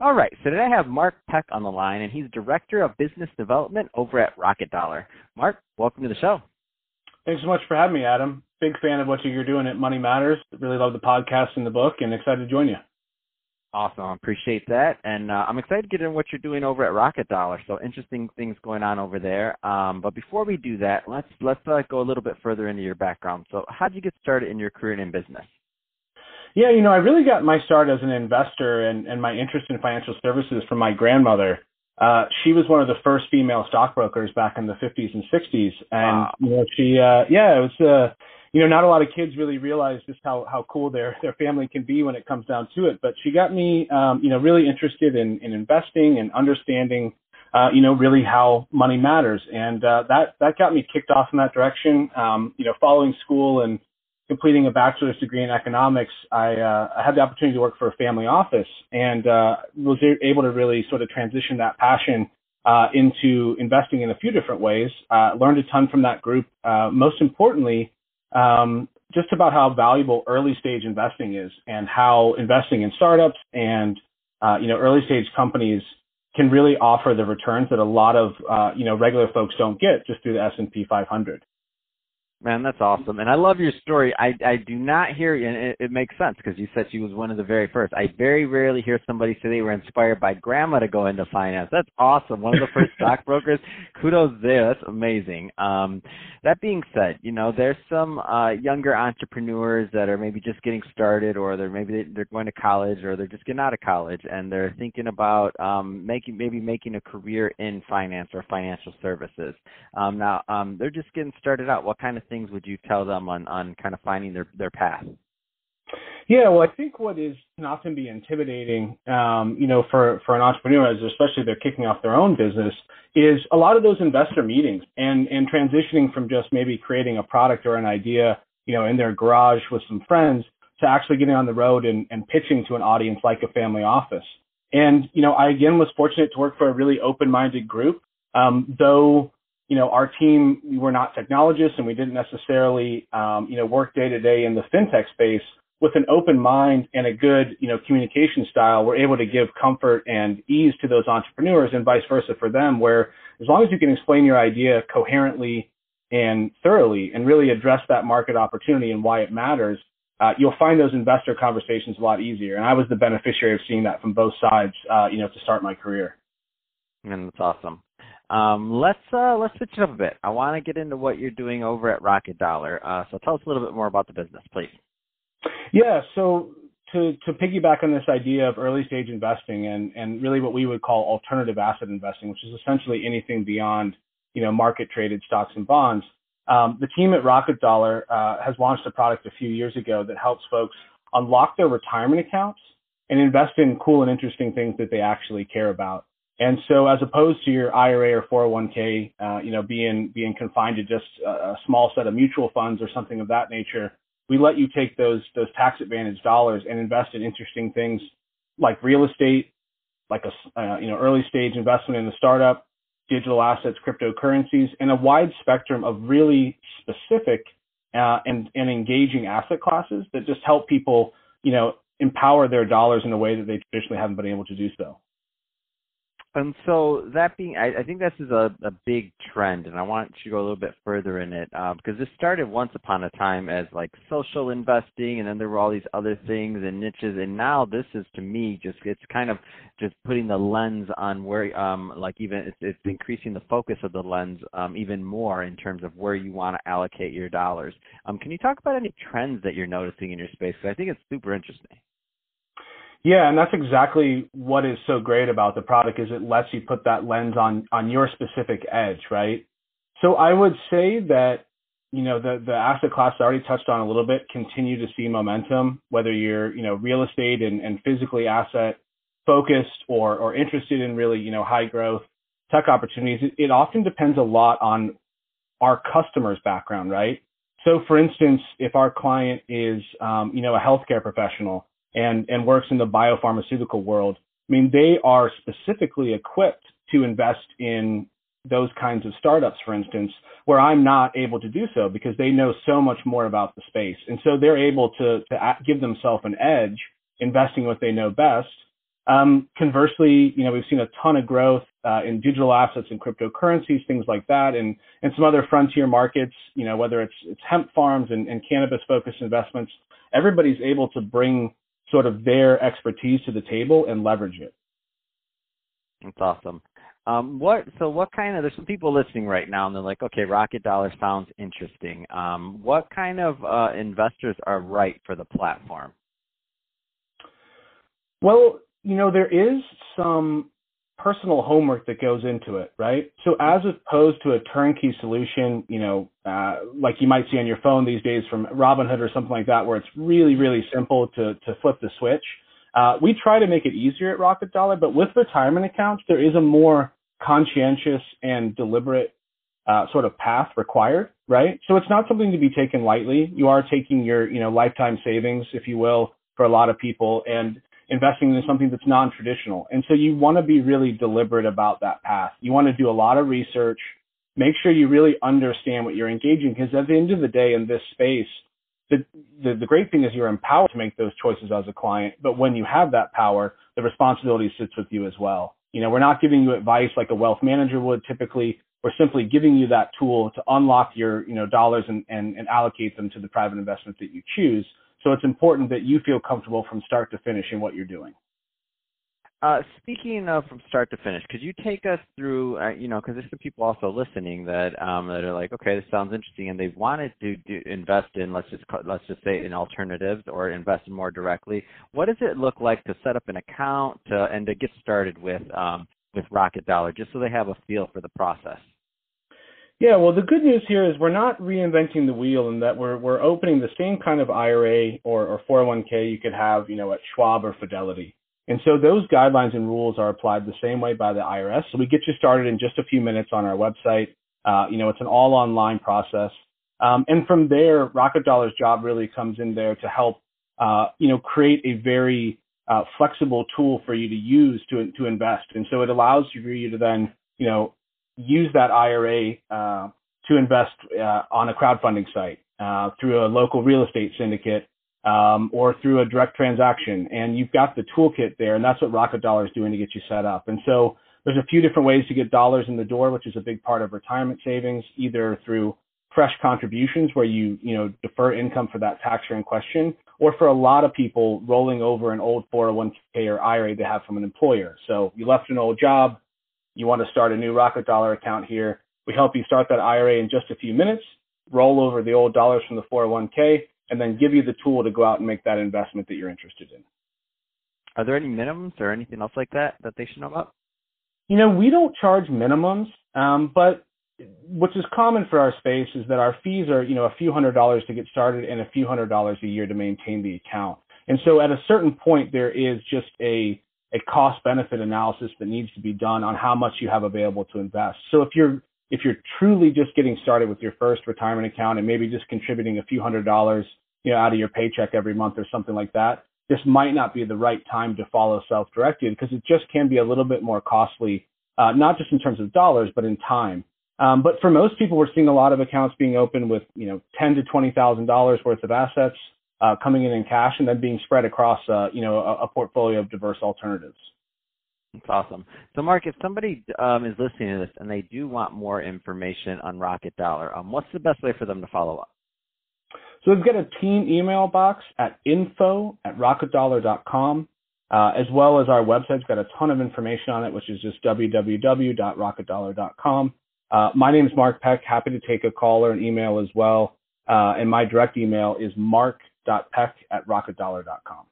All right, so today I have Mark Peck on the line, and he's Director of Business Development over at Rocket Dollar. Mark, welcome to the show. Thanks so much for having me, Adam. Big fan of what you're doing at Money Matters. Really love the podcast and the book, and excited to join you. Awesome, appreciate that, and uh, I'm excited to get into what you're doing over at Rocket Dollar. So interesting things going on over there. Um, but before we do that, let's let's uh, go a little bit further into your background. So, how did you get started in your career in business? Yeah, you know, I really got my start as an investor and, and my interest in financial services from my grandmother. Uh, she was one of the first female stockbrokers back in the 50s and 60s, and wow. you know, she, uh, yeah, it was, uh, you know, not a lot of kids really realize just how how cool their their family can be when it comes down to it. But she got me, um, you know, really interested in in investing and understanding, uh, you know, really how money matters, and uh, that that got me kicked off in that direction. Um, you know, following school and completing a bachelor's degree in economics, I, uh, I had the opportunity to work for a family office and uh, was able to really sort of transition that passion uh, into investing in a few different ways. Uh, learned a ton from that group. Uh, most importantly, um, just about how valuable early stage investing is and how investing in startups and uh, you know early stage companies can really offer the returns that a lot of you know regular folks don't get just through the S&P 500. Man, that's awesome, and I love your story. I I do not hear, and it, it makes sense because you said she was one of the very first. I very rarely hear somebody say they were inspired by grandma to go into finance. That's awesome. One of the first stockbrokers. Kudos there. That's amazing. Um, that being said, you know there's some uh, younger entrepreneurs that are maybe just getting started, or they're maybe they're going to college, or they're just getting out of college, and they're thinking about um, making maybe making a career in finance or financial services. Um, now um, they're just getting started out. What kind of things would you tell them on on kind of finding their their path? Yeah, well, I think what is can often be intimidating, um, you know, for for an entrepreneur, especially they're kicking off their own business, is a lot of those investor meetings and and transitioning from just maybe creating a product or an idea, you know, in their garage with some friends to actually getting on the road and, and pitching to an audience like a family office. And you know, I again was fortunate to work for a really open-minded group, um, though you know, our team, we were not technologists and we didn't necessarily, um, you know, work day to day in the fintech space with an open mind and a good, you know, communication style. We're able to give comfort and ease to those entrepreneurs and vice versa for them, where as long as you can explain your idea coherently and thoroughly and really address that market opportunity and why it matters, uh, you'll find those investor conversations a lot easier. And I was the beneficiary of seeing that from both sides, uh, you know, to start my career. And that's awesome. Um, let's uh, let's switch it up a bit. I want to get into what you're doing over at Rocket Dollar. Uh, so tell us a little bit more about the business, please. Yeah. So to to piggyback on this idea of early stage investing and and really what we would call alternative asset investing, which is essentially anything beyond you know market traded stocks and bonds. Um, the team at Rocket Dollar uh, has launched a product a few years ago that helps folks unlock their retirement accounts and invest in cool and interesting things that they actually care about. And so, as opposed to your IRA or 401k, uh, you know, being being confined to just a, small set of mutual funds or something of that nature, we let you take those those tax advantage dollars and invest in interesting things like real estate, like a uh, you know early stage investment in a startup, digital assets, cryptocurrencies, and a wide spectrum of really specific uh, and and engaging asset classes that just help people, you know, empower their dollars in a way that they traditionally haven't been able to do so. And so that being, I, I think this is a, a big trend, and I want to go a little bit further in it because this started once upon a time as like social investing, and then there were all these other things and niches, and now this is to me just it's kind of just putting the lens on where, um, like even it's, it's increasing the focus of the lens um, even more in terms of where you want to allocate your dollars. Um, can you talk about any trends that you're noticing in your space? Because I think it's super interesting. Yeah, and that's exactly what is so great about the product is it lets you put that lens on on your specific edge, right? So I would say that you know the the asset class I already touched on a little bit continue to see momentum, whether you're you know real estate and, and physically asset focused or or interested in really you know high growth tech opportunities, it, it often depends a lot on our customer's background, right? So, for instance, if our client is um, you know a healthcare professional and and works in the biopharmaceutical world, I mean they are specifically equipped to invest in those kinds of startups, for instance, where I'm not able to do so because they know so much more about the space. And so they're able to, to give themselves an edge investing what they know best. Um, conversely, you know, we've seen a ton of growth uh, in digital assets and cryptocurrencies, things like that, and, and some other frontier markets, you know, whether it's, it's hemp farms and, and cannabis focused investments, everybody's able to bring sort of their expertise to the table and leverage it. That's awesome. Um, what so what kind of there's some people listening right now and they're like, okay, Rocket Dollar sounds interesting. Um, what kind of uh, investors are right for the platform? Well, you know, there is some personal homework that goes into it, right? So as opposed to a turnkey solution, you know, uh, like you might see on your phone these days from Robinhood or something like that, where it's really, really simple to to flip the switch. Uh, we try to make it easier at Rocket Dollar, but with retirement accounts, there is a more conscientious and deliberate uh, sort of path required, right? So it's not something to be taken lightly. You are taking your, you know, lifetime savings, if you will, for a lot of people and investing in something that's non-traditional. And so you want to be really deliberate about that path. You want to do a lot of research, make sure you really understand what you're engaging because at the end of the day in this space, the, the, the great thing is you're empowered to make those choices as a client, but when you have that power, the responsibility sits with you as well. You know, we're not giving you advice like a wealth manager would typically. We're simply giving you that tool to unlock your, you know, dollars and, and, and allocate them to the private investment that you choose. So it's important that you feel comfortable from start to finish in what you're doing. Uh, speaking of from start to finish, could you take us through, uh, you know, because there's some people also listening that um, that are like, okay, this sounds interesting, and they've wanted to do, invest in, let's just let's just say, in alternatives or invest more directly. What does it look like to set up an account to, and to get started with um, with Rocket Dollar, just so they have a feel for the process? Yeah, well, the good news here is we're not reinventing the wheel in that we're we're opening the same kind of IRA or, or 401k you could have, you know, at Schwab or Fidelity. And so those guidelines and rules are applied the same way by the IRS. So we get you started in just a few minutes on our website. Uh, you know, it's an all online process. Um, and from there, Rocket Dollar's job really comes in there to help, uh, you know, create a very uh, flexible tool for you to use to, to invest. And so it allows you for you to then, you know, use that IRA uh, to invest uh, on a crowdfunding site uh, through a local real estate syndicate um, or through a direct transaction. And you've got the toolkit there, and that's what Rocket Dollar is doing to get you set up. And so there's a few different ways to get dollars in the door, which is a big part of retirement savings, either through fresh contributions where you, you know, defer income for that tax year in question, or for a lot of people rolling over an old 401k or IRA they have from an employer. So you left an old job, you want to start a new Rocket Dollar account here. We help you start that IRA in just a few minutes, roll over the old dollars from the 401k, and then give you the tool to go out and make that investment that you're interested in. Are there any minimums or anything else like that that they should know about? You know, we don't charge minimums, um, but which is common for our space is that our fees are, you know, a few hundred dollars to get started and a few hundred dollars a year to maintain the account. And so at a certain point, there is just a, a cost benefit analysis that needs to be done on how much you have available to invest. So if you're if you're truly just getting started with your first retirement account and maybe just contributing a few hundred dollars, you know, out of your paycheck every month or something like that, this might not be the right time to follow self-directed because it just can be a little bit more costly, uh, not just in terms of dollars, but in time. Um, but for most people, we're seeing a lot of accounts being opened with, you know, ten to twenty thousand dollars worth of assets uh, coming in in cash and then being spread across, uh, you know, a, a portfolio of diverse alternatives. That's awesome. So, Mark, if somebody um, is listening to this and they do want more information on Rocket Dollar, um, what's the best way for them to follow up? So we've got a team email box at info at rocketdollar.com, uh, as well as our website's got a ton of information on it, which is just www.rocketdollar.com. Uh, my name is Mark Peck. Happy to take a call or an email as well. Uh, and my direct email is mark.peck at rocketdollar.com.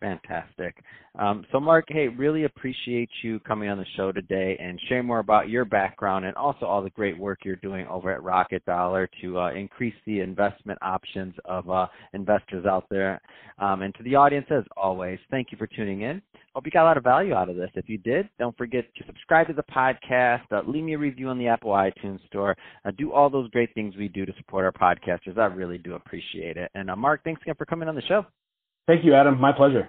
Fantastic. Um, so, Mark, hey, really appreciate you coming on the show today and sharing more about your background and also all the great work you're doing over at Rocket Dollar to uh, increase the investment options of uh, investors out there. Um, and to the audience, as always, thank you for tuning in. Hope you got a lot of value out of this. If you did, don't forget to subscribe to the podcast, uh, leave me a review on the Apple iTunes Store, uh, do all those great things we do to support our podcasters. I really do appreciate it. And uh, Mark, thanks again for coming on the show. Thank you, Adam. My pleasure.